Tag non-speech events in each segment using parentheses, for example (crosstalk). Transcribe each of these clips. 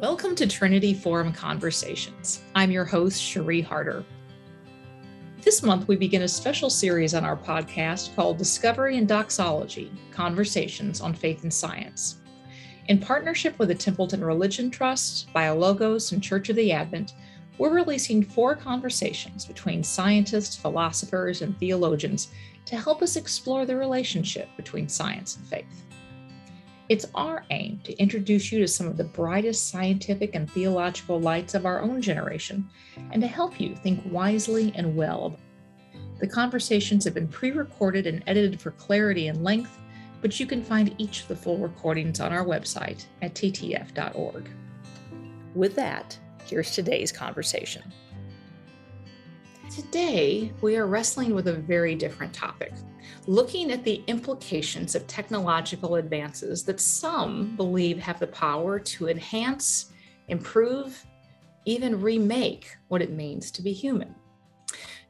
Welcome to Trinity Forum Conversations. I'm your host, Cherie Harder. This month, we begin a special series on our podcast called Discovery and Doxology Conversations on Faith and Science. In partnership with the Templeton Religion Trust, BioLogos, and Church of the Advent, we're releasing four conversations between scientists, philosophers, and theologians to help us explore the relationship between science and faith. It's our aim to introduce you to some of the brightest scientific and theological lights of our own generation and to help you think wisely and well. The conversations have been pre recorded and edited for clarity and length, but you can find each of the full recordings on our website at ttf.org. With that, here's today's conversation. Today, we are wrestling with a very different topic looking at the implications of technological advances that some believe have the power to enhance, improve, even remake what it means to be human.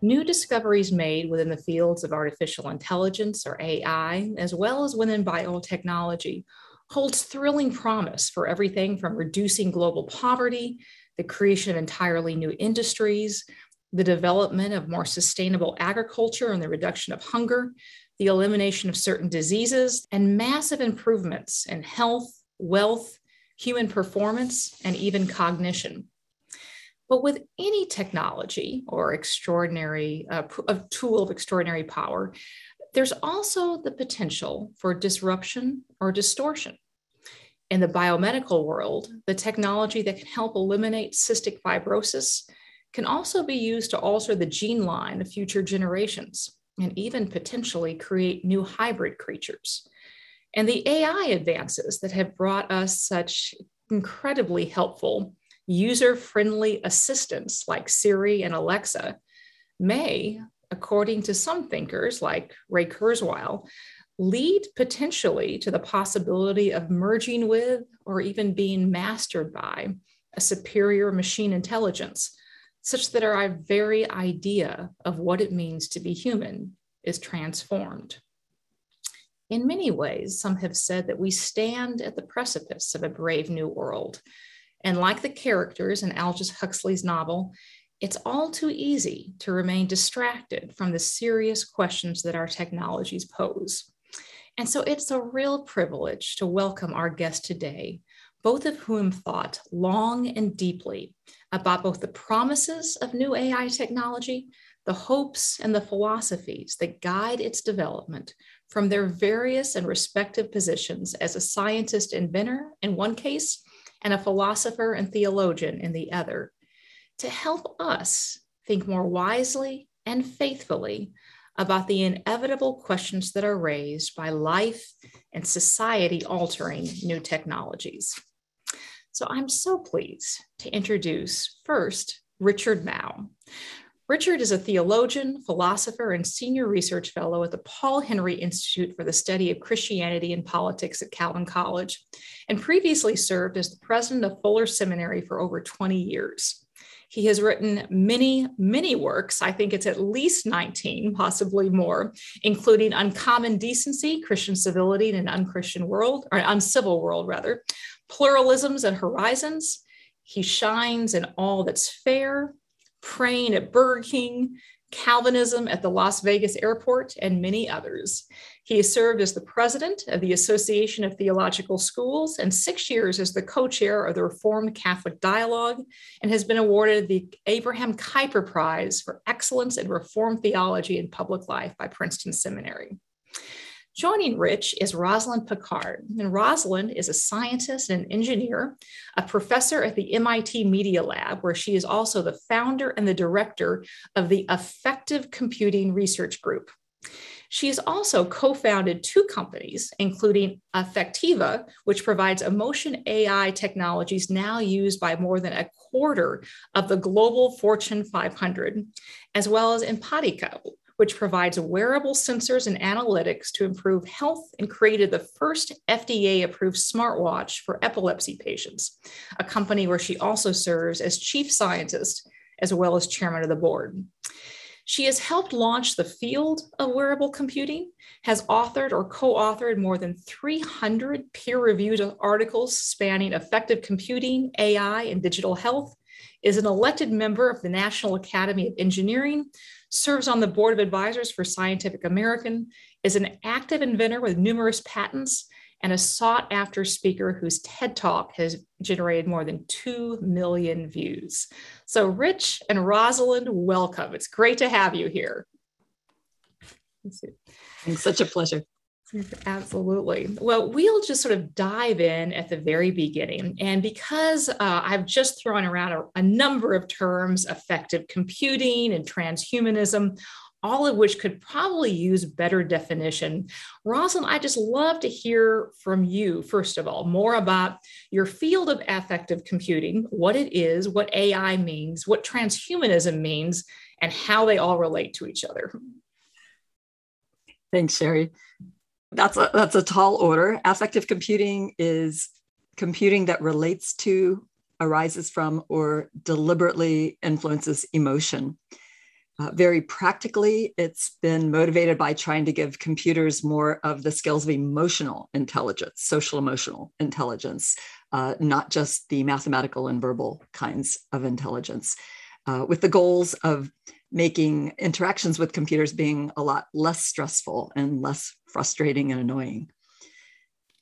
New discoveries made within the fields of artificial intelligence or AI, as well as within biotechnology, holds thrilling promise for everything from reducing global poverty, the creation of entirely new industries, the development of more sustainable agriculture and the reduction of hunger, the elimination of certain diseases, and massive improvements in health, wealth, human performance, and even cognition. But with any technology or extraordinary, uh, a tool of extraordinary power, there's also the potential for disruption or distortion. In the biomedical world, the technology that can help eliminate cystic fibrosis can also be used to alter the gene line of future generations and even potentially create new hybrid creatures. And the AI advances that have brought us such incredibly helpful, user friendly assistants like Siri and Alexa may, according to some thinkers like Ray Kurzweil, lead potentially to the possibility of merging with or even being mastered by a superior machine intelligence such that our very idea of what it means to be human is transformed. In many ways, some have said that we stand at the precipice of a brave new world. And like the characters in Aldous Huxley's novel, it's all too easy to remain distracted from the serious questions that our technologies pose. And so it's a real privilege to welcome our guest today, both of whom thought long and deeply about both the promises of new AI technology, the hopes and the philosophies that guide its development from their various and respective positions as a scientist inventor in one case and a philosopher and theologian in the other, to help us think more wisely and faithfully about the inevitable questions that are raised by life and society altering new technologies. So I'm so pleased to introduce first Richard Mouw. Richard is a theologian, philosopher, and senior research fellow at the Paul Henry Institute for the Study of Christianity and Politics at Calvin College, and previously served as the president of Fuller Seminary for over 20 years. He has written many, many works. I think it's at least 19, possibly more, including Uncommon Decency, Christian Civility in an Unchristian World, or Uncivil World, rather, Pluralisms and Horizons. He shines in all that's fair, praying at Burger King, Calvinism at the Las Vegas airport, and many others. He has served as the president of the Association of Theological Schools and six years as the co chair of the Reformed Catholic Dialogue and has been awarded the Abraham Kuyper Prize for Excellence in Reformed Theology and Public Life by Princeton Seminary. Joining Rich is Rosalind Picard. And Rosalind is a scientist and engineer, a professor at the MIT Media Lab, where she is also the founder and the director of the Affective Computing Research Group. She has also co founded two companies, including Affectiva, which provides emotion AI technologies now used by more than a quarter of the global Fortune 500, as well as Empatica, which provides wearable sensors and analytics to improve health and created the first FDA approved smartwatch for epilepsy patients, a company where she also serves as chief scientist as well as chairman of the board. She has helped launch the field of wearable computing, has authored or co authored more than 300 peer reviewed articles spanning affective computing, AI, and digital health, is an elected member of the National Academy of Engineering, serves on the board of advisors for Scientific American, is an active inventor with numerous patents, and a sought after speaker whose TED Talk has generated more than 2 million views. So, Rich and Rosalind, welcome. It's great to have you here. It's such a pleasure. Absolutely. Well, we'll just sort of dive in at the very beginning. And because uh, I've just thrown around a, a number of terms affective computing and transhumanism, all of which could probably use better definition. Rosalind, I just love to hear from you, first of all, more about your field of affective computing, what it is, what AI means, what transhumanism means, and how they all relate to each other. Thanks, Cherie. That's a, that's a tall order. Affective computing is computing that relates to, arises from, or deliberately influences emotion. Uh, very practically, it's been motivated by trying to give computers more of the skills of emotional intelligence, social emotional intelligence, uh, not just the mathematical and verbal kinds of intelligence, uh, with the goals of making interactions with computers being a lot less stressful and less frustrating and annoying.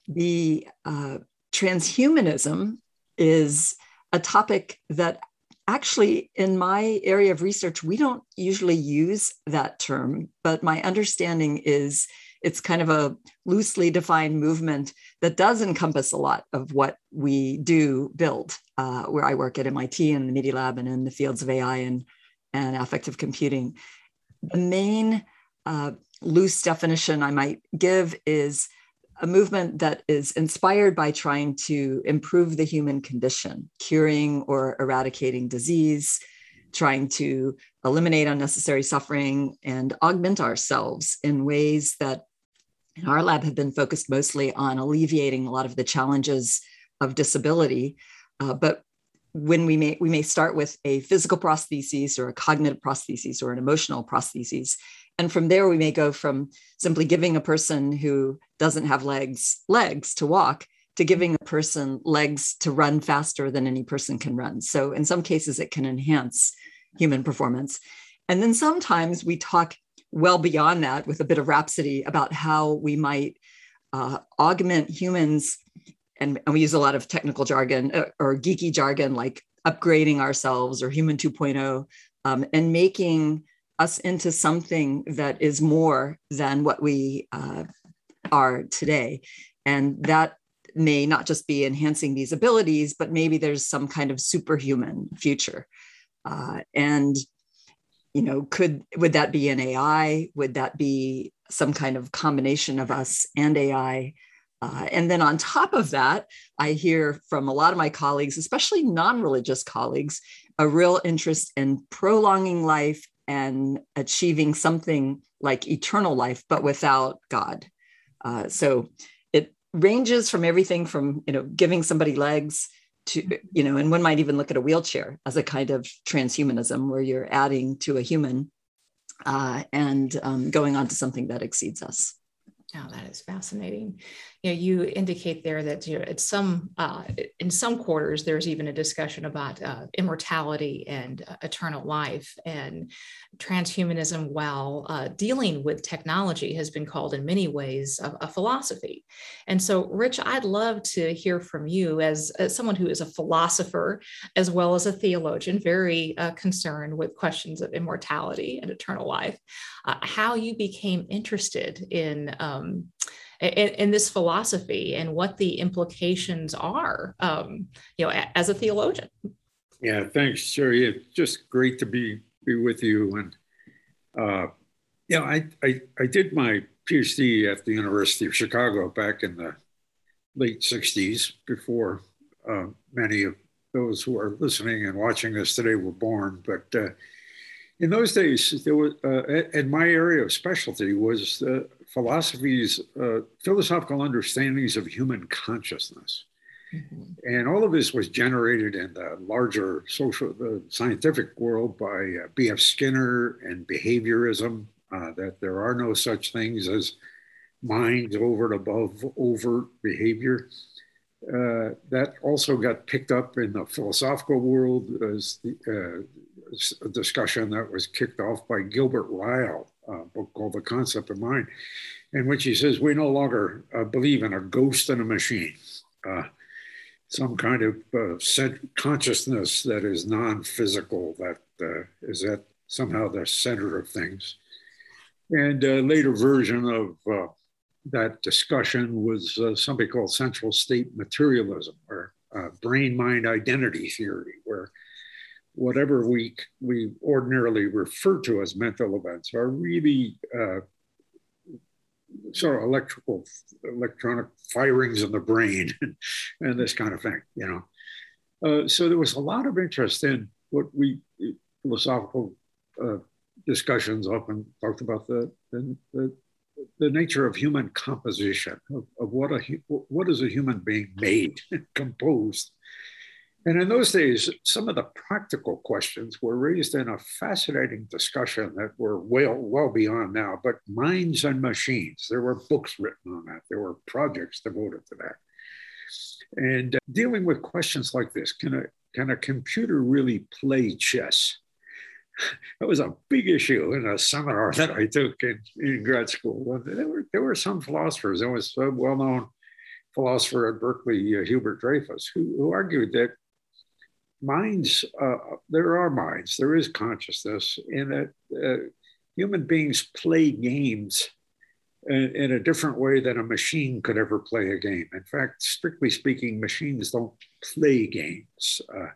The uh, transhumanism is a topic that actually, in my area of research, we don't usually use that term, but my understanding is it's kind of a loosely defined movement that does encompass a lot of what we do build, uh, where I work at MIT in the Media Lab and in the fields of AI and, and affective computing. The main uh, loose definition I might give is a movement that is inspired by trying to improve the human condition, curing or eradicating disease, trying to eliminate unnecessary suffering and augment ourselves in ways that in our lab have been focused mostly on alleviating a lot of the challenges of disability. Uh, but when we may we may start with a physical prosthesis or a cognitive prosthesis or an emotional prosthesis and from there we may go from simply giving a person who doesn't have legs legs to walk to giving a person legs to run faster than any person can run. So in some cases it can enhance human performance. And then sometimes we talk well beyond that with a bit of rhapsody about how we might uh, augment humans. And, and, we use a lot of technical jargon uh, or geeky jargon like upgrading ourselves or human 2.0 um, and making us into something that is more than what we uh, are today. And that may not just be enhancing these abilities, but maybe there's some kind of superhuman future. Uh, and you know, could would that be an AI? Would that be some kind of combination of us and AI? Uh, and then on top of that, I hear from a lot of my colleagues, especially non religious colleagues, a real interest in prolonging life and achieving something like eternal life, but without God. Uh, so it ranges from everything from you know giving somebody legs to you know, and one might even look at a wheelchair as a kind of transhumanism where you're adding to a human uh, and um, going on to something that exceeds us. Oh, that is fascinating. You know, you indicate there that you know, at some uh, in some quarters there's even a discussion about uh, immortality and uh, eternal life, and transhumanism, while uh, dealing with technology, has been called in many ways a, a, philosophy. And so, Rich, I'd love to hear from you as, as someone who is a philosopher as well as a theologian, very uh, concerned with questions of immortality and eternal life, uh, how you became interested in. Um, in, in, this philosophy and what the implications are, um, you know, as a theologian. Yeah, thanks, Cherie. It's just great to be be with you. And uh, yeah, I, I I did my PhD at the University of Chicago back in the late '60s, before uh, many of those who are listening and watching this today were born. But uh, in those days, there was, uh, and my area of specialty was philosophy's uh, philosophical understandings of human consciousness. Mm-hmm. And all of this was generated in the larger social, the scientific world by uh, B.F. Skinner and behaviorism, uh, that there are no such things as minds over and above overt behavior. Uh, that also got picked up in the philosophical world as the, uh, a discussion that was kicked off by Gilbert Ryle, book called The Concept of Mind, in which he says we no longer uh, believe in a ghost in a machine. Uh, some kind of uh, consciousness that is non-physical, that uh, is at somehow the center of things. And a later version of uh, that discussion was uh, something called central state materialism, or uh, brain-mind identity theory, where whatever we, we ordinarily refer to as mental events are really uh, sort of electrical electronic firings in the brain (laughs) and this kind of thing you know? Uh, so there was a lot of interest in what we philosophical uh, discussions often talked about the, the, the, the nature of human composition of, of what a what is a human being made (laughs) composed and in those days, some of the practical questions were raised in a fascinating discussion that were well, well beyond now, but minds and machines. There were books written on that, there were projects devoted to that. And uh, dealing with questions like this can a, can a computer really play chess? (laughs) That was a big issue in a seminar that I took in, in grad school. There were, there were some philosophers, there was a well known philosopher at Berkeley, uh, Hubert Dreyfus, who, who argued that minds, uh, there are minds, there is consciousness, in that uh, human beings play games in, in, a different way than a machine could ever play a game. In fact, strictly speaking, machines don't play games. Uh,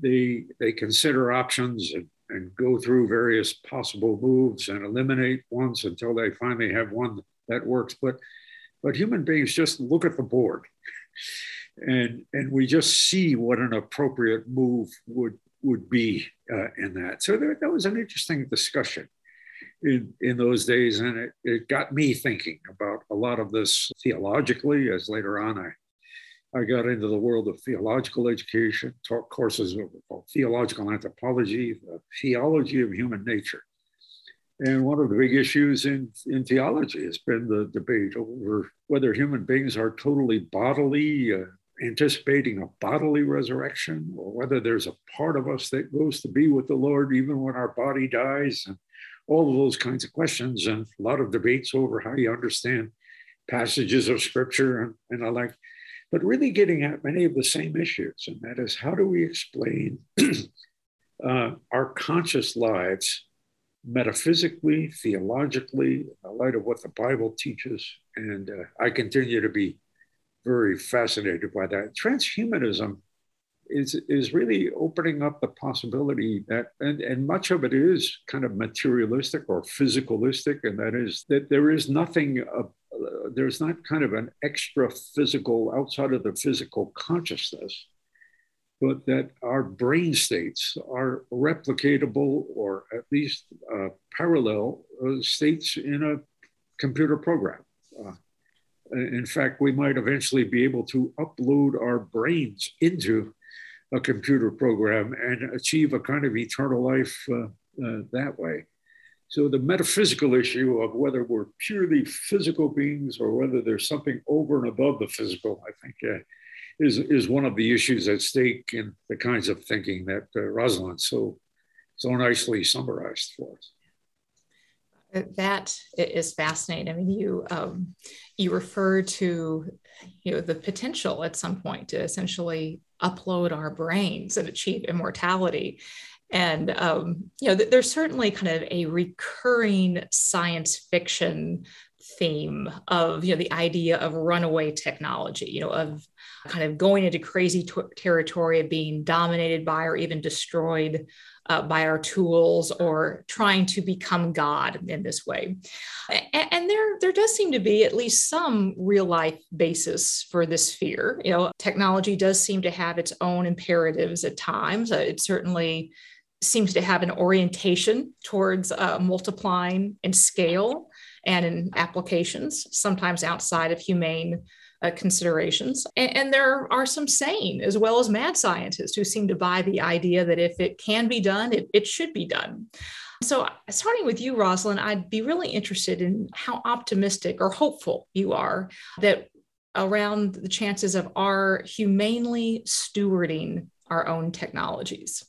they, they consider options and, and go through various possible moves and eliminate ones until they finally have one that works. But, but human beings just look at the board and and we just see what an appropriate move would would be uh, in that. So there, that was an interesting discussion in in those days, and it, it got me thinking about a lot of this theologically. As later on, I I got into the world of theological education, taught courses of theological anthropology, the theology of human nature. And one of the big issues in, in theology has been the debate over whether human beings are totally bodily, uh, anticipating a bodily resurrection or whether there's a part of us that goes to be with the Lord even when our body dies and all of those kinds of questions and a lot of debates over how you understand passages of scripture and, and the like, but really getting at many of the same issues. And that is how do we explain (clears throat) uh, our conscious lives metaphysically, theologically, in the light of what the Bible teaches. And uh, I continue to be very fascinated by that. Transhumanism is, is really opening up the possibility that, and, and much of it is kind of materialistic or physicalistic, and that is that there is nothing, uh, there's not kind of an extra physical outside of the physical consciousness, but that our brain states are replicatable or at least uh, parallel uh, states in a computer program. Uh, in fact, we might eventually be able to upload our brains into a computer program and achieve a kind of eternal life uh, uh, that way. So, the metaphysical issue of whether we're purely physical beings or whether there's something over and above the physical, I think, uh, is, is one of the issues at stake in the kinds of thinking that uh, Rosalind so, so nicely summarized for us that is fascinating. I mean, you um, you refer to you know the potential at some point to essentially upload our brains and achieve immortality. And um, you know, there's certainly kind of a recurring science fiction theme of you know the idea of runaway technology. You know, of kind of going into crazy t- territory of being dominated by or even destroyed uh, by our tools or trying to become God in this way. And, and, there, there does seem to be at least some real life basis for this fear. You know, technology does seem to have its own imperatives at times. Uh, it certainly seems to have an orientation towards uh, multiplying and scale and in applications, sometimes outside of humane uh, considerations. And, and, there are some sane as well as mad scientists who seem to buy the idea that if it can be done, it, it should be done. So, starting with you, Rosalind, I'd be really interested in how optimistic or hopeful you are that around the chances of our humanely stewarding our own technologies.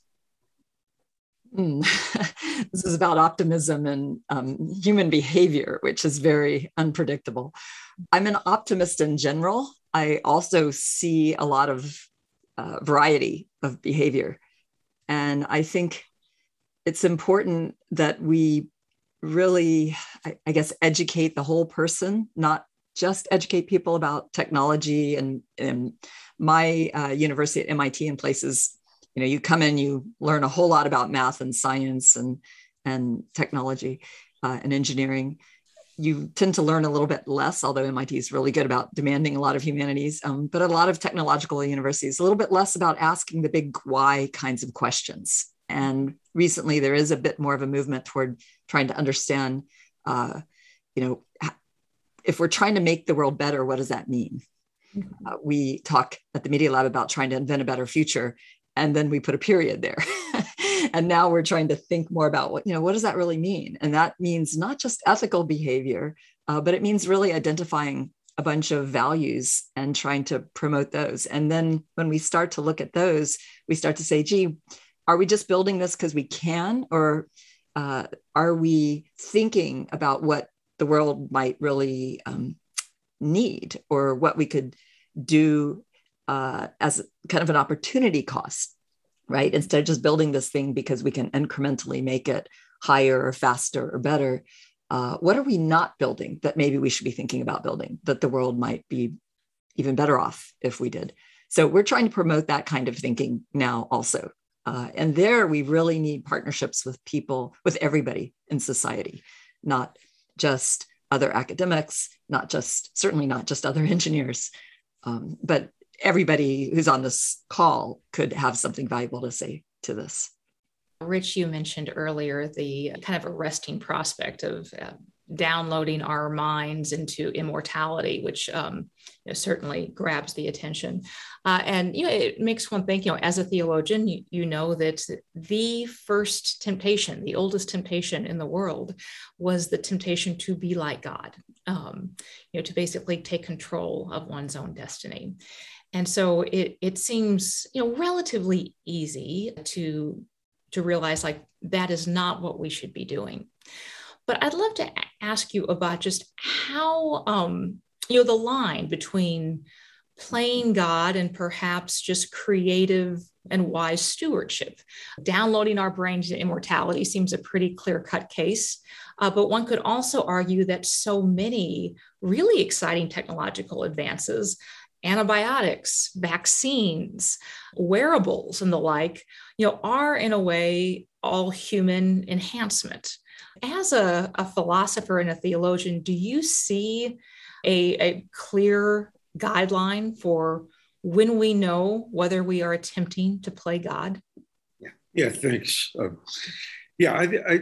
Mm. (laughs) this is about optimism and um, human behavior, which is very unpredictable. I'm an optimist in general. I also see a lot of uh, variety of behavior. And I think it's important that we really, I, I guess, educate the whole person, not just educate people about technology and, and my uh, university at MIT and places you know you come in you learn a whole lot about math and science and and technology uh, and engineering. You tend to learn a little bit less although mit is really good about demanding a lot of humanities um, but a lot of technological universities a little bit less about asking the big why kinds of questions. And recently there is a bit more of a movement toward trying to understand uh, you know if we're trying to make the world better what does that mean? Mm-hmm. uh, we talk at the media lab about trying to invent a better future and then we put a period there. (laughs) And now we're trying to think more about what you know what does that really mean? And that means not just ethical behavior uh, but it means really identifying a bunch of values and trying to promote those. And then when we start to look at those we start to say gee are we just building this because we can? Or uh, are we thinking about what the world might really um, need or what we could do uh, as kind of an opportunity cost, right? Instead of just building this thing because we can incrementally make it higher or faster or better, uh, what are we not building that maybe we should be thinking about building that the world might be even better off if we did? So we're trying to promote that kind of thinking now also. Uh, and there we really need partnerships with people, with everybody in society, not just other academics, not just, certainly not just other (laughs) engineers, um, but everybody who's on this call could have something valuable to say to this. Rich, you mentioned earlier the kind of arresting prospect of uh, downloading our minds into immortality, which um, you know, certainly grabs the attention. Uh, and you know, it makes one think. You know, as a theologian, you, you know that the first temptation, the oldest temptation in the world, was the temptation to be like God. Um, you know, to basically take control of one's own destiny. And so it, it seems, you know, relatively easy to, to realize like that is not what we should be doing. But I'd love to ask you about just how, um, you know, the line between playing God and perhaps just creative and wise stewardship. Downloading our brains to immortality seems a pretty clear cut case. Uh, but one could also argue that so many really exciting technological advances antibiotics, vaccines, wearables, and the like, you know, are in a way all human enhancement. As a, a philosopher and a theologian, do you see a, a clear guideline for when we know whether we are attempting to play God? Yeah, thanks. Uh, yeah, I, I,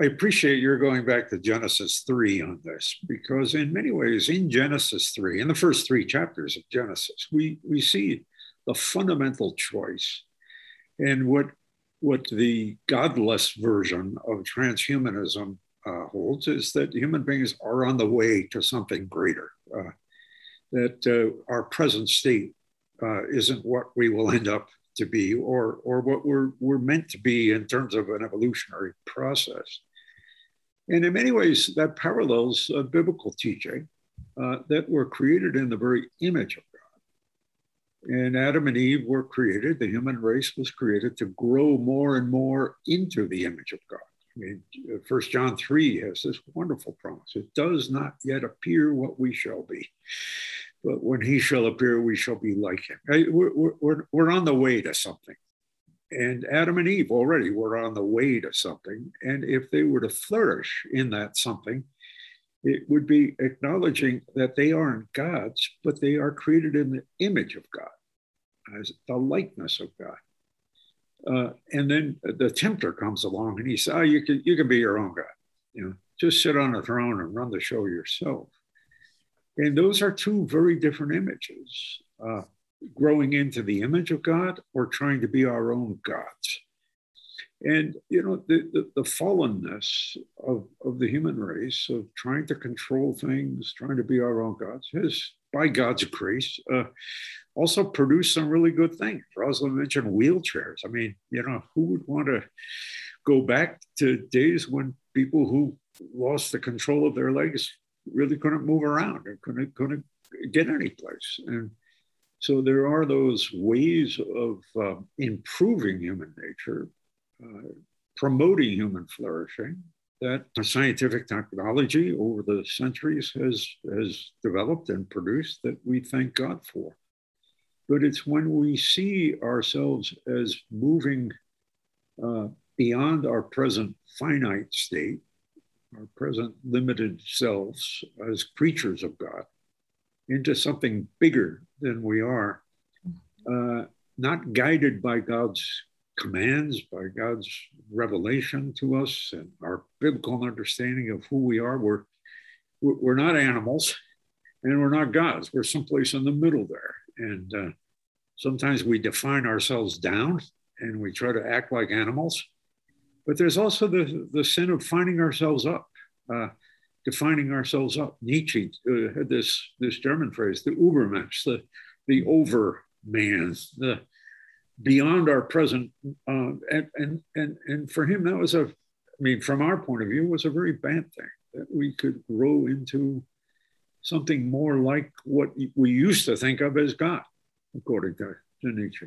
I, appreciate your going back to Genesis 3 on this because, in many ways, in Genesis 3, in the first three chapters of Genesis, we, we see the fundamental choice. And what, what the godless version of transhumanism uh, holds is that human beings are on the way to something greater, uh, that uh, our present state uh, isn't what we will end up to be or, or what we're, we're meant to be in terms of an evolutionary process. And in many ways, that parallels a biblical teaching uh, that we're created in the very image of God. And Adam and Eve were created, the human race was created to grow more and more into the image of God. I mean, First John 3 has this wonderful promise. It does not yet appear what we shall be but when he shall appear, we shall be like him. We're, we're, we're on the way to something. And Adam and Eve already were on the way to something. And if they were to flourish in that something, it would be acknowledging that they aren't gods, but they are created in the image of God, as the likeness of God. Uh, and then the tempter comes along and he says, oh, you can, you can be your own God. You know, just sit on a throne and run the show yourself. And those are two very different images uh, growing into the image of God or trying to be our own gods. And, you know, the, the, the, fallenness of, of the human race, of trying to control things, trying to be our own gods, has, by God's grace, uh, also produced some really good things. Rosalind mentioned wheelchairs. I mean, you know, who would want to go back to days when people who lost the control of their legs really couldn't move around couldn't, couldn't get any place? And so there are those ways of uh, improving human nature uh, promoting human flourishing that scientific technology over the centuries has, has developed and produced that we thank God for. But it's when we see ourselves as moving uh, beyond our present finite state, our present limited selves as creatures of God, into something bigger than we are, uh, not guided by God's commands, by God's revelation to us and our biblical understanding of who we are. We're, we're not animals and we're not gods. We're someplace in the middle there. And uh, sometimes we define ourselves down and we try to act like animals. But there's also the, the sin of finding ourselves up, uh, defining ourselves up. Nietzsche uh, had this, this German phrase, the Übermensch, the, the overman, the, beyond our present. Uh, and, and, and, and for him, that was a, I mean, from our point of view, was a very bad thing that we could grow into something more like what we used to think of as God, according to, to Nietzsche.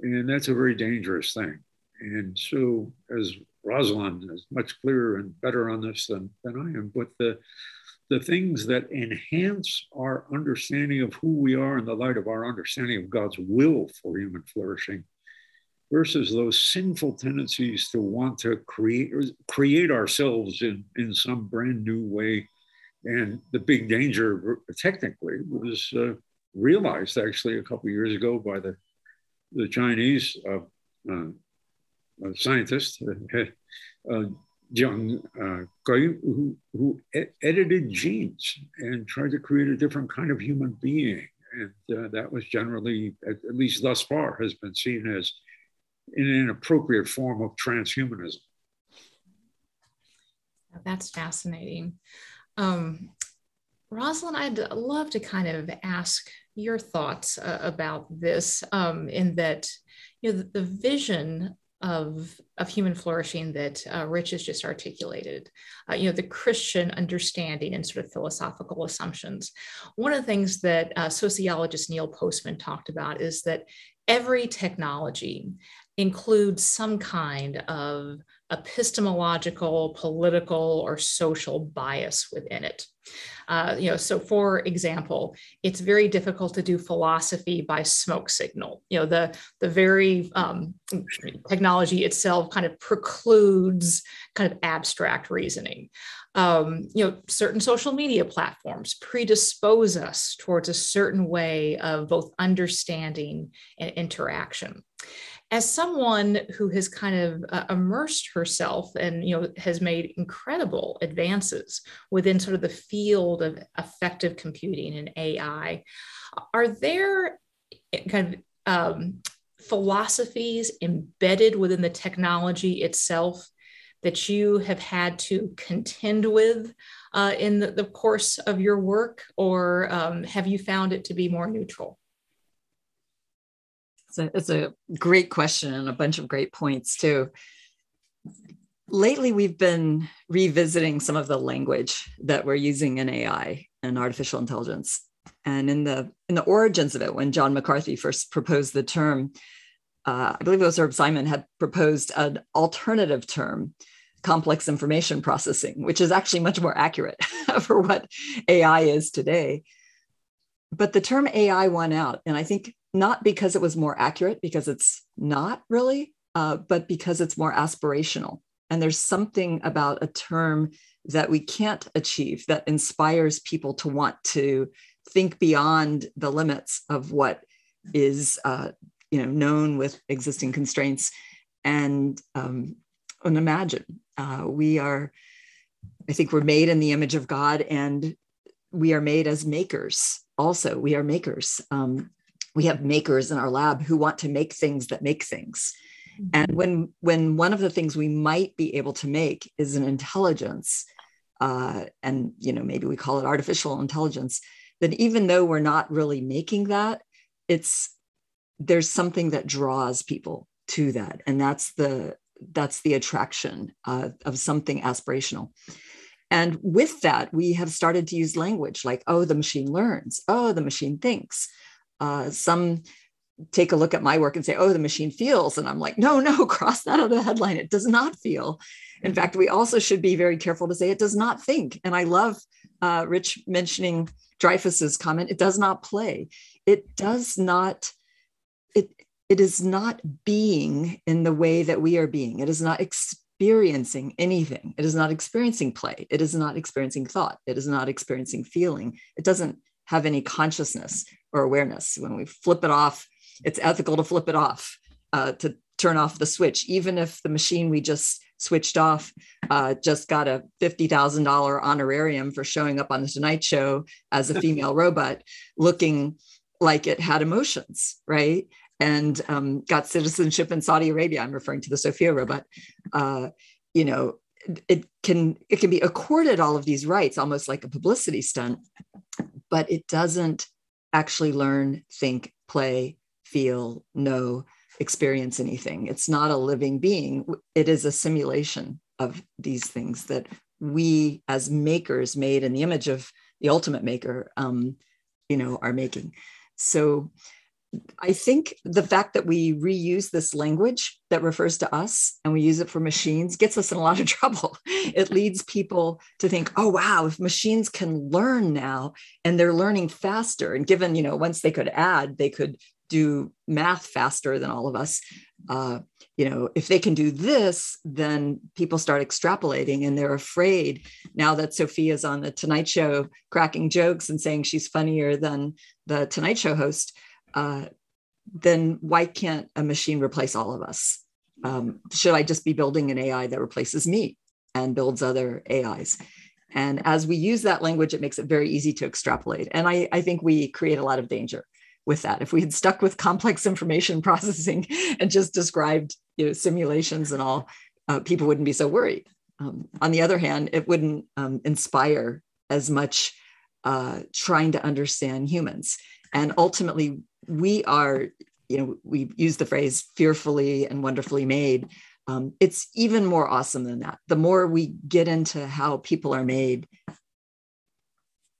And that's a very dangerous thing. And so, as Rosalind is much clearer and better on this than, than I am, but the, the things that enhance our understanding of who we are in the light of our understanding of God's will for human flourishing versus those sinful tendencies to want to create create ourselves in, in some brand new way. And the big danger, technically, was uh, realized actually a couple years ago by the the Chinese uh, uh, scientist, uh, Jiang uh, who, who e- edited genes and tried to create a different kind of human being. And uh, that was generally, at, at, least thus far, has been seen as an inappropriate form of transhumanism. That's fascinating. Um, Rosalind, I'd love to kind of ask your thoughts uh, about this um, in that, you know, the, the vision of, of human flourishing that uh, Rich has just articulated, uh, you know, the Christian understanding and sort of philosophical assumptions. One of the things that uh, sociologist Neil Postman talked about is that every technology includes some kind of epistemological, political, or social bias within it. Uh, you know, so for example, it's very difficult to do philosophy by smoke signal. You know, the the very um, technology itself kind of precludes kind of abstract reasoning. Um, you know, certain social media platforms predispose us towards a certain way of both understanding and interaction as someone who has kind of uh, immersed herself and you know has made incredible advances within sort of the field of affective computing and ai are there eh, kind of um, philosophies embedded within the technology itself that you have had to contend with uh, in the, the, course of your work, or um, have you found it to be more neutral? It's a, it's a great question and a bunch of great points too. Lately, we've been revisiting some of the language that we're using in AI and artificial intelligence. And in the in the origins of it, when John McCarthy first proposed the term, uh, I believe it was Herb Simon had proposed an alternative term, complex information processing, which is actually much more accurate (laughs) for what AI is today. But the term AI won out. And I think not because it was more accurate, because it's not really, uh, but because it's more aspirational. And there's something about a term that we can't achieve that inspires people to want to think beyond the limits of what is uh, you know known with existing constraints and um, and imagine uh, we are i think we're made in the image of god and we are made as makers. Also, we are makers. Um, we have makers in our lab who want to make things that make things. Mm-hmm. And when when one of the things we might be able to make is an intelligence, uh, and you know maybe we call it artificial intelligence, then even though we're not really making that, it's there's something that draws people to that, and that's the that's the attraction uh, of something aspirational. And with that, we have started to use language like, oh, the machine learns, oh, the machine thinks. Uh, some take a look at my work and say, oh, the machine feels. And I'm like, no, no, (laughs) cross that out of the headline. It does not feel. In fact, we also should be very careful to say it does not think. And I love uh, Rich mentioning Dreyfus's comment, it does not play. It does not, it, it is not being in the way that we are being. It is not experiencing anything. It is not experiencing play. It is not experiencing thought. It is not experiencing feeling. It doesn't have any consciousness or awareness. When we flip it off, it's ethical to flip it off, uh, to turn off the switch, even if the machine we just switched off uh, just got a $50,000 honorarium for showing up on the Tonight Show as a (laughs) female robot, looking like it had emotions, right? and um, got citizenship in Saudi Arabia. I'm referring to the Sophia robot. Uh, you know, it can it can be accorded all of these rights, almost like a publicity stunt, but it doesn't actually learn, think, play, feel, know, experience anything. It's not a living being. It is a simulation of these things that we, as makers, made in the image of the ultimate maker, um, you know, are making. So I think the fact that we reuse this language that refers to us and we use it for machines gets us in a lot of (laughs) trouble. It leads people to think, oh, wow, if machines can learn now and they're learning faster, and given, you know, once they could add, they could do math faster than all of us. Uh, you know, if they can do this, then people start extrapolating and they're afraid now that Sophia's on the Tonight Show cracking jokes and saying she's funnier than the Tonight Show host uh, then why can't a machine replace all of us? Um, should I just be building an AI that replaces me and builds other AIs? And as we use that language, it makes it very easy to extrapolate. And I, I think we create a lot of danger with that. If we had stuck with complex information (laughs) processing and just described you know, simulations and all, uh, people wouldn't be so worried. Um, on the other hand, it wouldn't um, inspire as much uh, trying to understand humans. And ultimately, we are, you know, we use the phrase fearfully and wonderfully made. Um, it's even more awesome than that. The more we get into how people are made,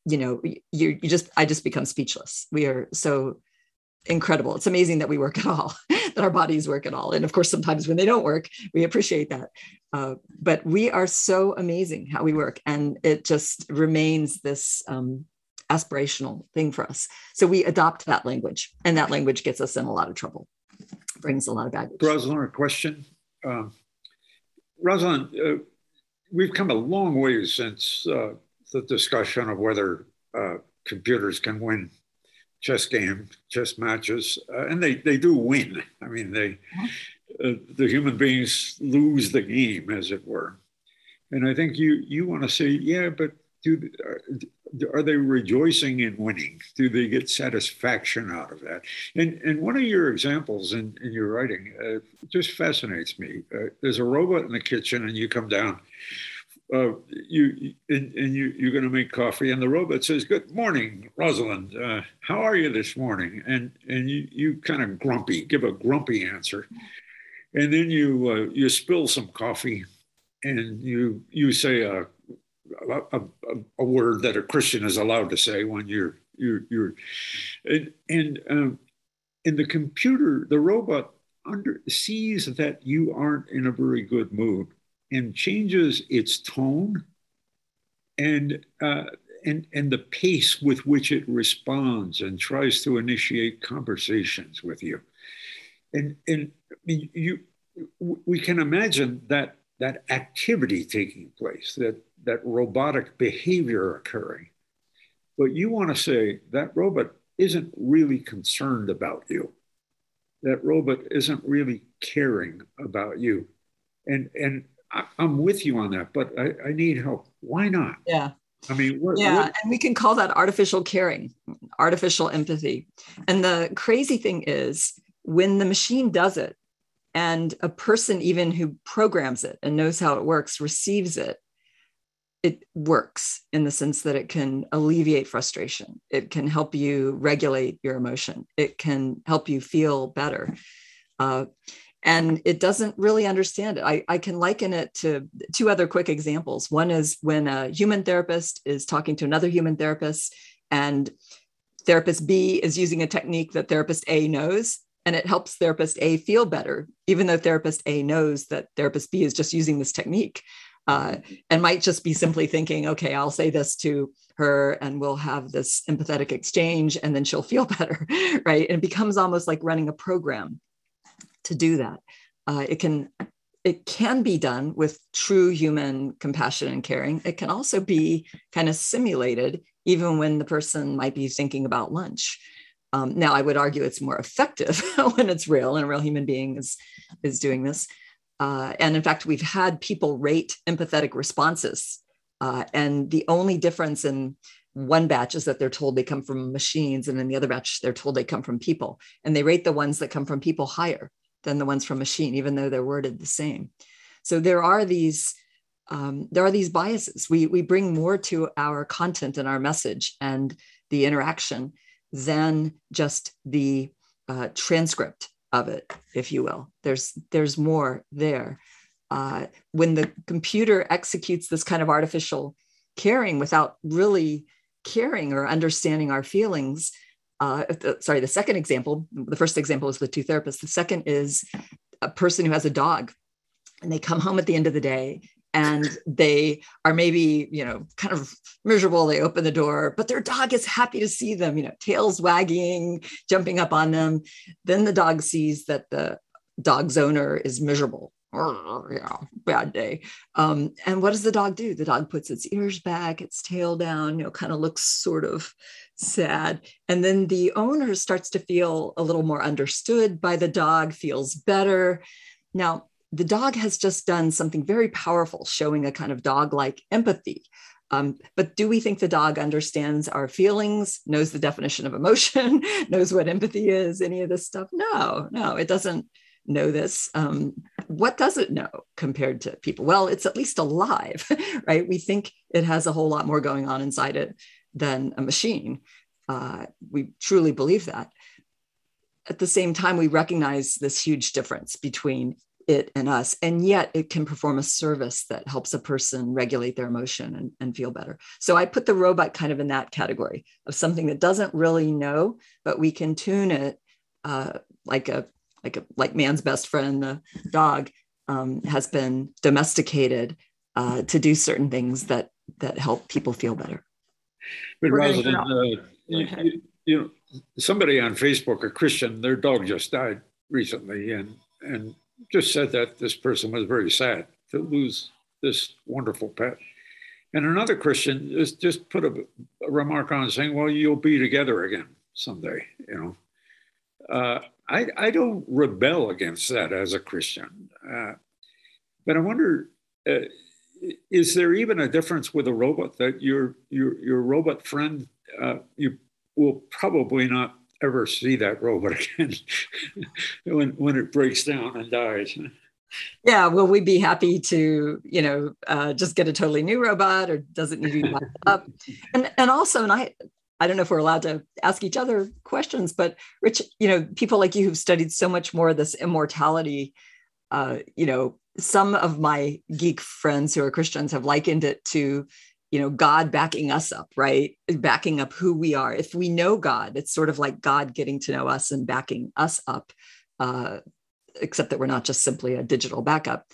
you know, you, you just, I just become speechless. We are so incredible. It's amazing that we work at all, (laughs) that our bodies work at all. And of course, sometimes when they don't work, we appreciate that. Uh, but we are so amazing how we work. And it just remains this um, aspirational thing for us. So we adopt that language, and that language gets us in a lot of trouble, brings a lot of baggage. Rosalind, a question. Um, Rosalind, uh, we've come a long way since uh, the discussion of whether uh, computers can win chess game, chess matches, uh, and they, they do win. I mean, they uh, the human beings lose the game, as it were. And I think you you want to say, yeah, but do are they rejoicing in winning? Do they get satisfaction out of that? And and one of your examples in, in your writing uh, just fascinates me. Uh, there's a robot in the kitchen, and you come down. Uh, you and, and, you you're going to make coffee, and the robot says, "Good morning, Rosalind. Uh, how are you this morning?" And and you you kind of grumpy, give a grumpy answer, and then you uh, you spill some coffee, and you you say, uh, a, a, a, word that a Christian is allowed to say when you're you're you're and, and um, and the computer, the robot under sees that you aren't in a very good mood and changes its tone and uh, and and the pace with which it responds and tries to initiate conversations with you. And and you we can imagine that that activity taking place that that robotic behavior occurring. But you want to say that robot isn't really concerned about you. That robot isn't really caring about you. And and I, am with you on that, but I, I need help. Why not? Yeah. I mean, what, yeah, what, and we can call that artificial caring, artificial empathy. And the crazy thing is, when the machine does it, and a person even who programs it and knows how it works receives it, it works in the sense that it can alleviate frustration. It can help you regulate your emotion. It can help you feel better. Uh, and it doesn't really understand it. I, I can liken it to two other quick examples. One is when a human therapist is talking to another human therapist, and therapist B is using a technique that therapist A knows, and it helps therapist A feel better, even though therapist A knows that therapist B is just using this technique. Uh, and might just be simply thinking, okay, I'll say this to her and we'll have this empathetic exchange and then she'll (laughs) feel better, right? And it becomes almost like running a program to do that. Uh, it can it can be done with true human compassion and caring. It can also be kind of simulated, even when the person might be thinking about lunch. Um, now, I would argue it's more effective (laughs) when it's real and a real human being is is doing this. Uh, and in fact, we've had people rate empathetic responses, uh, and the only difference in one batch is that they're told they come from machines, and in the other batch they're told they come from people, and they rate the ones that come from people higher than the ones from machine, even though they're worded the same. So there are these um, there are these biases. We we bring more to our content and our message and the interaction than just the uh, transcript of it, if you will. There's there's more there. Uh, when the computer executes this kind of artificial caring without really caring or understanding our feelings, uh, the, sorry, the second example, the first example is the two therapists. The second is a person who has a dog and they come home at the end of the day and they are maybe, you know, kind of miserable. They open the door, but their dog is happy to see them, you know, tails wagging, jumping up on them. Then the dog sees that the dog's owner is miserable yeah, bad day. Um, and what does the dog do? The dog puts its ears back, its tail down, you know, kind of looks sort of sad. And then the owner starts to feel a little more understood by the dog, feels better. Now, the dog has just done something very powerful, showing a kind of dog like empathy. Um, but do we think the dog understands our feelings, knows the definition of emotion, (laughs) knows what empathy is, any of this stuff? No, no, it doesn't know this. Um, what does it know compared to people? Well, it's at least alive, (laughs) right? We think it has a whole lot more going on inside it than a machine. Uh, we truly believe that. At the same time, we recognize this huge difference between it and us, and yet it can perform a service that helps a person regulate their emotion and, and feel better. So I put the robot kind of in that category of something that doesn't really know, but we can tune it uh, like a like a, like man's best friend, the dog, um, has been domesticated uh, to do certain things that that help people feel better. But Rosalind, uh, you, you know, somebody on Facebook, a Christian, their dog just died recently, and and just said that this person was very sad to lose this wonderful pet. And another Christian just just put a, a remark on saying, "Well, you'll be together again someday," you know. Uh, I, I don't rebel against that as a Christian. Uh, but I wonder, uh, is there even a difference with a robot that your your your robot friend uh, you will probably not ever see that robot (laughs) again when when it breaks down and dies. Yeah, will we be happy to, you know, uh, just get a totally new robot, or does it need to be (laughs) backed up? And and also, and I I don't know if we're allowed to ask each other questions, but Rich, you know, people like you who've studied so much more of this immortality, uh, you know, some of my geek friends who are Christians have likened it to, you know, God backing us up, right? Backing up who we are. If we know God, it's sort of like God getting to know us and backing us up, uh, except that we're not just simply a digital backup.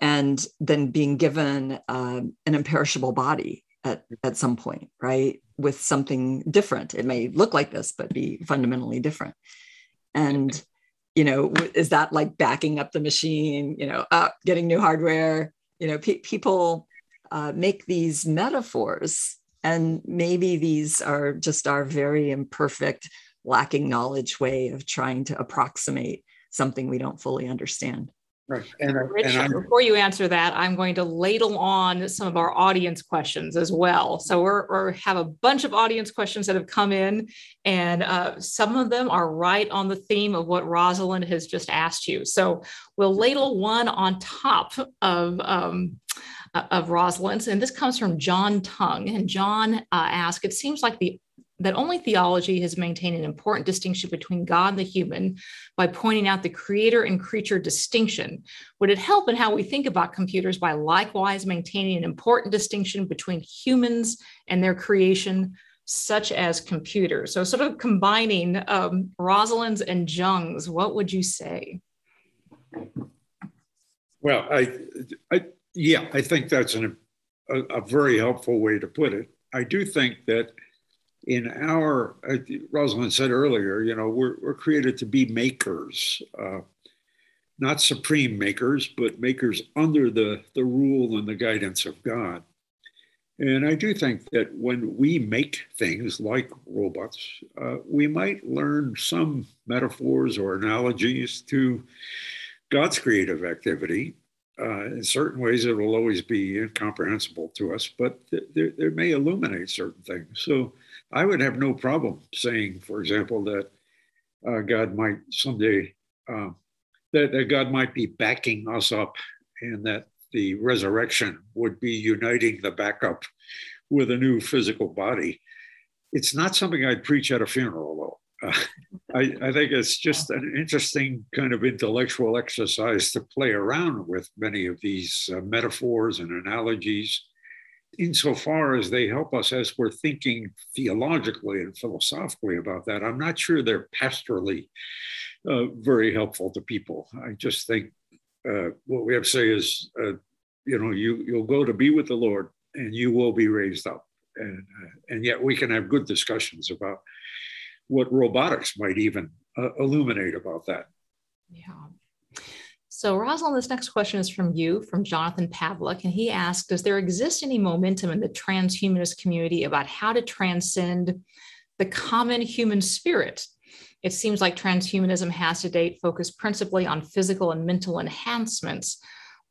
And then being given um, an imperishable body at, at some point, right? With something different. It may look like this, but be fundamentally different. And, you know, is that like backing up the machine, you know, uh, getting new hardware? You know, pe- people uh, make these metaphors, and maybe these are just our very imperfect, lacking knowledge way of trying to approximate something we don't fully understand. Right. And, I- Rich, and before you answer that, I'm going to ladle on some of our audience questions as well. So we're, we're have a bunch of audience questions that have come in, and uh, some of them are right on the theme of what Rosalind has just asked you. So we'll ladle one on top of um, uh, of Rosalind's, and this comes from John Tung. And John uh, asked, "It seems like the that only theology has maintained an important distinction between God and the human by pointing out the creator and creature distinction. Would it help in how we think about computers by likewise maintaining an important distinction between humans and their creation, such as computers? So, sort of combining um, Rosalind's and Jung's, what would you say? well, I, I, yeah, I think that's an, a, a very helpful way to put it. I do think that in our, uh, Rosalind said earlier, you know, we're, we're created to be makers, uh, not supreme makers, but makers under the, the rule and the guidance of God. And I do think that when we make things like robots, uh, we might learn some metaphors or analogies to God's creative activity. Uh, in certain ways, it will always be incomprehensible to us, but th- there, may illuminate certain things. So I would have no problem saying, for example, that uh, God might someday, uh, that, that God might be backing us up and that the resurrection would be uniting the backup with a new physical body. It's not something I'd preach at a funeral, though. (laughs) I, I, think it's just an interesting kind of intellectual exercise to play around with many of these uh, metaphors and analogies, insofar as they help us as we're thinking theologically and philosophically about that. I'm not sure they're pastorally uh, very helpful to people. I just think uh, what we have to say is, uh, you know, you you'll go to be with the Lord, and you will be raised up, and uh, and yet we can have good discussions about what robotics might even uh, illuminate about that. Yeah. So, Rosalind, this next question is from you, from Jonathan Pavlik, and he asked Does there exist any momentum in the transhumanist community about how to transcend the common human spirit it seems like transhumanism has to date focused principally on physical and mental enhancements,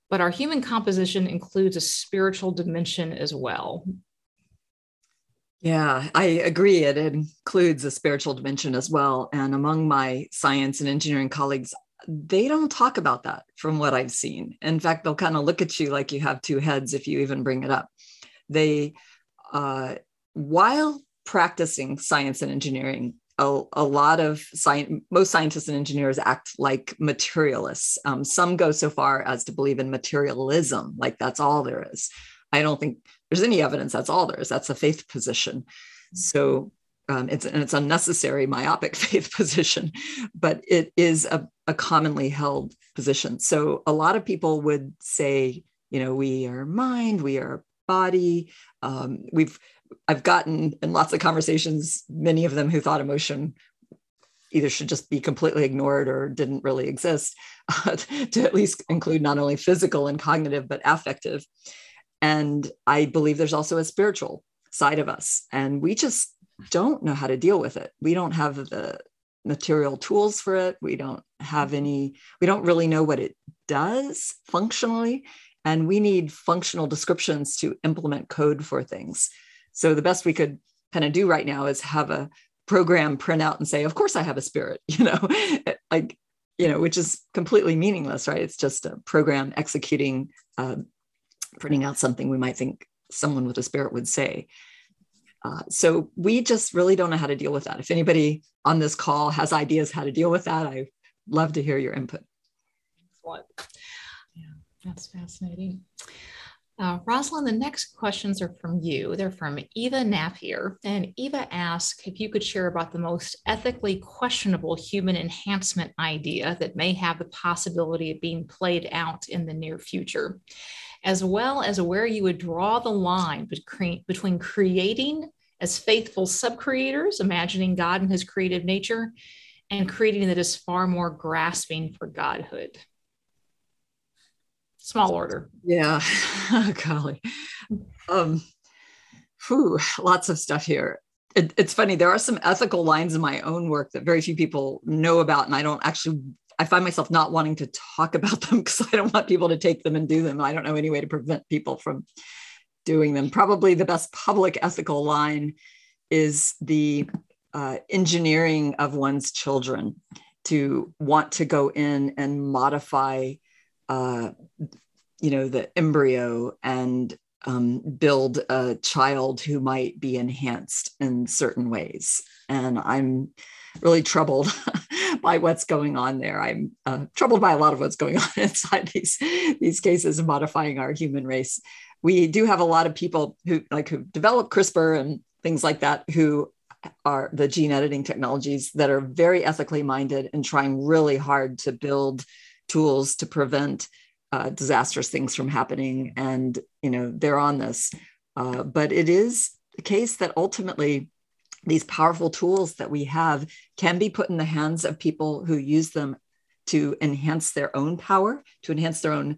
but our human composition includes a spiritual dimension as well. Yeah, I agree. It includes a spiritual dimension as well. And among my science and engineering colleagues, they don't talk about that from what I've seen. In fact, they'll kind of look at you like you have two heads if you even bring it up. They, uh, while practicing science and engineering, a, a lot of science, most scientists and engineers act like materialists. Um, some go so far as to believe in materialism, like that's all there is. I don't think there's any evidence that's all there is. That's a faith position. So um, it's and it's unnecessary myopic (laughs) faith position, but it is a, a commonly held position. So a lot of people would say, you know, we are mind, we are body. Um, we've I've gotten in lots of conversations, many of them who thought emotion either should just be completely ignored or didn't really exist, uh, (laughs) to at least include not only physical and cognitive, but affective. And I believe there's also a spiritual side of us, and we just don't know how to deal with it. We don't have the material tools for it. We don't have any, we don't really know what it does functionally. And we need functional descriptions to implement code for things. So the best we could kind of do right now is have a program print out and say, of course I have a spirit, (laughs) you know, like, you know, which is completely meaningless, right? It's just a program executing, uh, printing out something we might think someone with a spirit would say. Uh, so we just really don't know how to deal with that. If anybody on this call has ideas how to deal with that, I love to hear your input. Excellent. Yeah, that's fascinating. Uh, Rosalind, the next questions are from you. They're from Eva Napier. And Eva asks if you could share about the most ethically questionable human enhancement idea that may have the possibility of being played out in the near future, as well as where you would draw the line between, between creating as faithful sub creators, imagining God and his creative nature, and creating that is far more grasping for Godhood small order. Yeah, (laughs) golly. Um, whew, lots of stuff here. It, it's funny. There are some ethical lines in my own work that very few people know about, and I don't actually I find myself not wanting to talk (laughs) about them because I don't want people to take them and do them. I don't know any way to prevent people from doing them. Probably the best public ethical line is the uh, engineering of one's children to want to go in and modify, uh, you know, the embryo and um, build a child who might be enhanced in certain ways. And I'm really troubled (laughs) (laughs) by what's going on there. I'm uh, troubled by a lot of what's going (laughs) on inside these these cases of modifying our human race. We do have a lot of people who like who develop CRISPR and things like that who are the gene editing technologies that are very ethically minded and trying really hard to build tools to prevent uh, disastrous things from happening. And you know they're on this, uh, but it is the case that ultimately these powerful tools that we have can be put in the hands of people who use them to enhance their own power, to enhance their own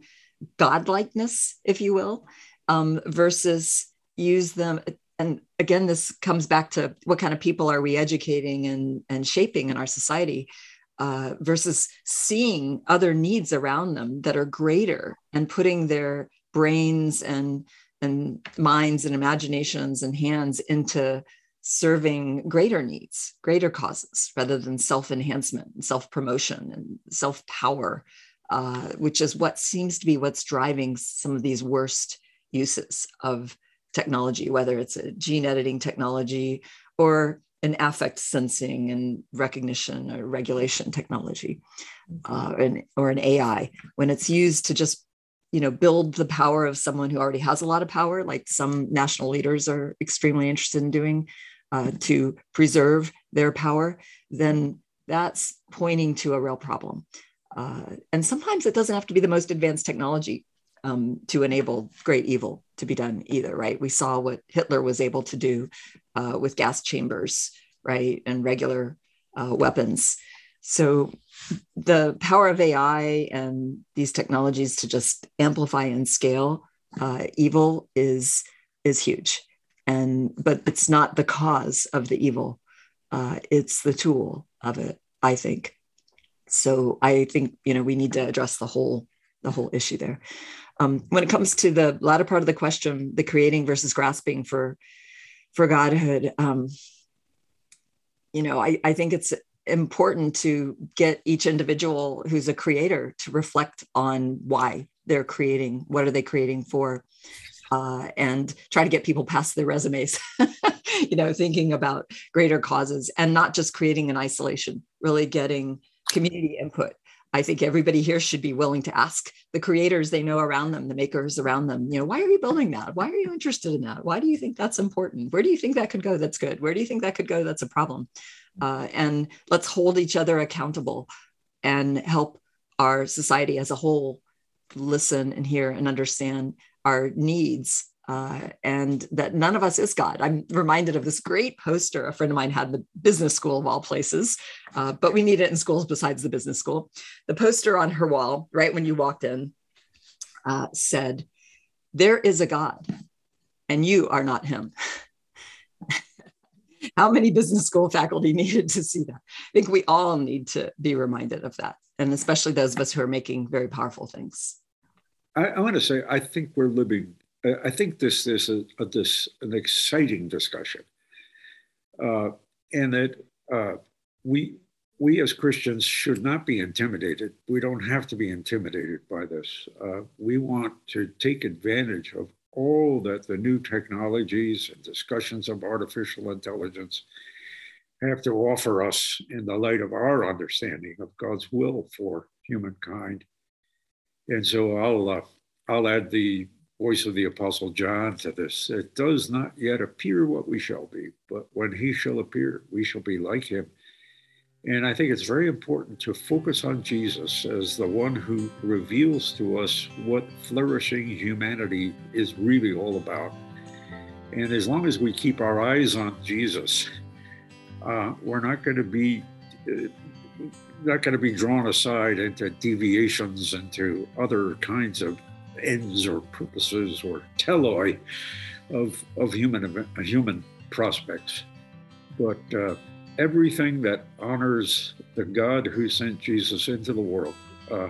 godlikeness, if you will, um, versus use them. And again, this comes back to what kind of people are we educating and, and shaping in our society uh, versus seeing other needs around them that are greater and putting their brains and and minds and imaginations and hands into serving greater needs, greater causes, rather than self enhancement and self promotion and self power, uh, which is what seems to be what's driving some of these worst uses of technology, whether it's a gene editing technology or an affect sensing and recognition or regulation technology uh, an, or an AI, when it's used to just you know build the power of someone who already has a lot of power like some national leaders are extremely interested in doing uh, to preserve their power, then that's pointing to a real problem. Uh, and sometimes it doesn't have to be the most advanced technology um, to enable great evil to be done either, right? We saw what Hitler was able to do uh, with gas chambers, right, and regular uh, weapons. So the power of AI and these technologies to just amplify and scale uh, evil is is huge and but it's not the cause of the evil. Uh, it's the tool of it i think. So i think you know we need to address the whole the whole issue there. Um, when it comes to the latter part of the question the creating versus grasping for for godhood um, you know I, I think it's important to get each individual who's a creator to reflect on why they're creating what are they creating for uh, and try to get people past their resumes, (laughs) you know, thinking about greater causes and not just creating an isolation, really getting community input. I think everybody here should be willing to ask the creators they know around them, the makers around them, you know, why are you building that? Why are you interested in that? Why do you think that's important? Where do you think that could go? That's good. Where do you think that could go? That's a problem. Uh, and let's hold each other accountable and help our society as a whole listen and hear and understand our needs uh, and that none of us is God. I'm reminded of this great poster a friend of mine had in the business school of all places, uh, but we need it in schools besides the business school. The poster on her wall, right when you walked in, uh, said, There is a God, and you are not him. (laughs) How many business school faculty (laughs) needed to see that? I think we all need to be reminded of that, and especially those of us who are making very powerful things. I, I want to say I think we're living. I think this is a, a, this an exciting discussion, uh, and that uh, we we as Christians should not be intimidated. We don't have to be intimidated by this. Uh, we want to take advantage of all that the new technologies and discussions of artificial intelligence have to offer us in the light of our understanding of God's will for humankind. And so I'll uh, I'll add the voice of the Apostle John to this. It does not yet appear what we shall be, but when he shall appear, we shall be like him. And I think it's very important to focus on Jesus as the one who reveals to us what flourishing humanity is really all about. And as long as we keep our eyes on Jesus, uh, we're not going to be uh, not going to be drawn aside into deviations into other kinds of ends or purposes or teloi of, of human, human prospects. But uh, everything that honors the God who sent Jesus into the world uh,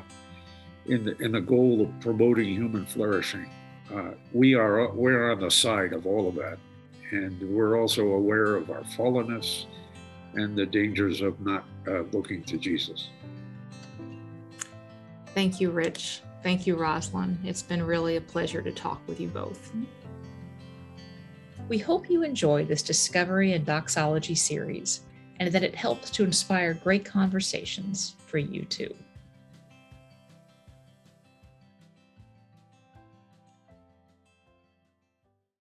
in, the, in the goal of promoting human flourishing. Uh, we are we're on the side of all of that, and we're also aware of our fallenness and the dangers of not uh, looking to Jesus. Thank you, Rich. Thank you, Rosalind. It's been really a pleasure to talk with you both. We hope you enjoy this Discovery and Doxology series and that it helps to inspire great conversations for you too.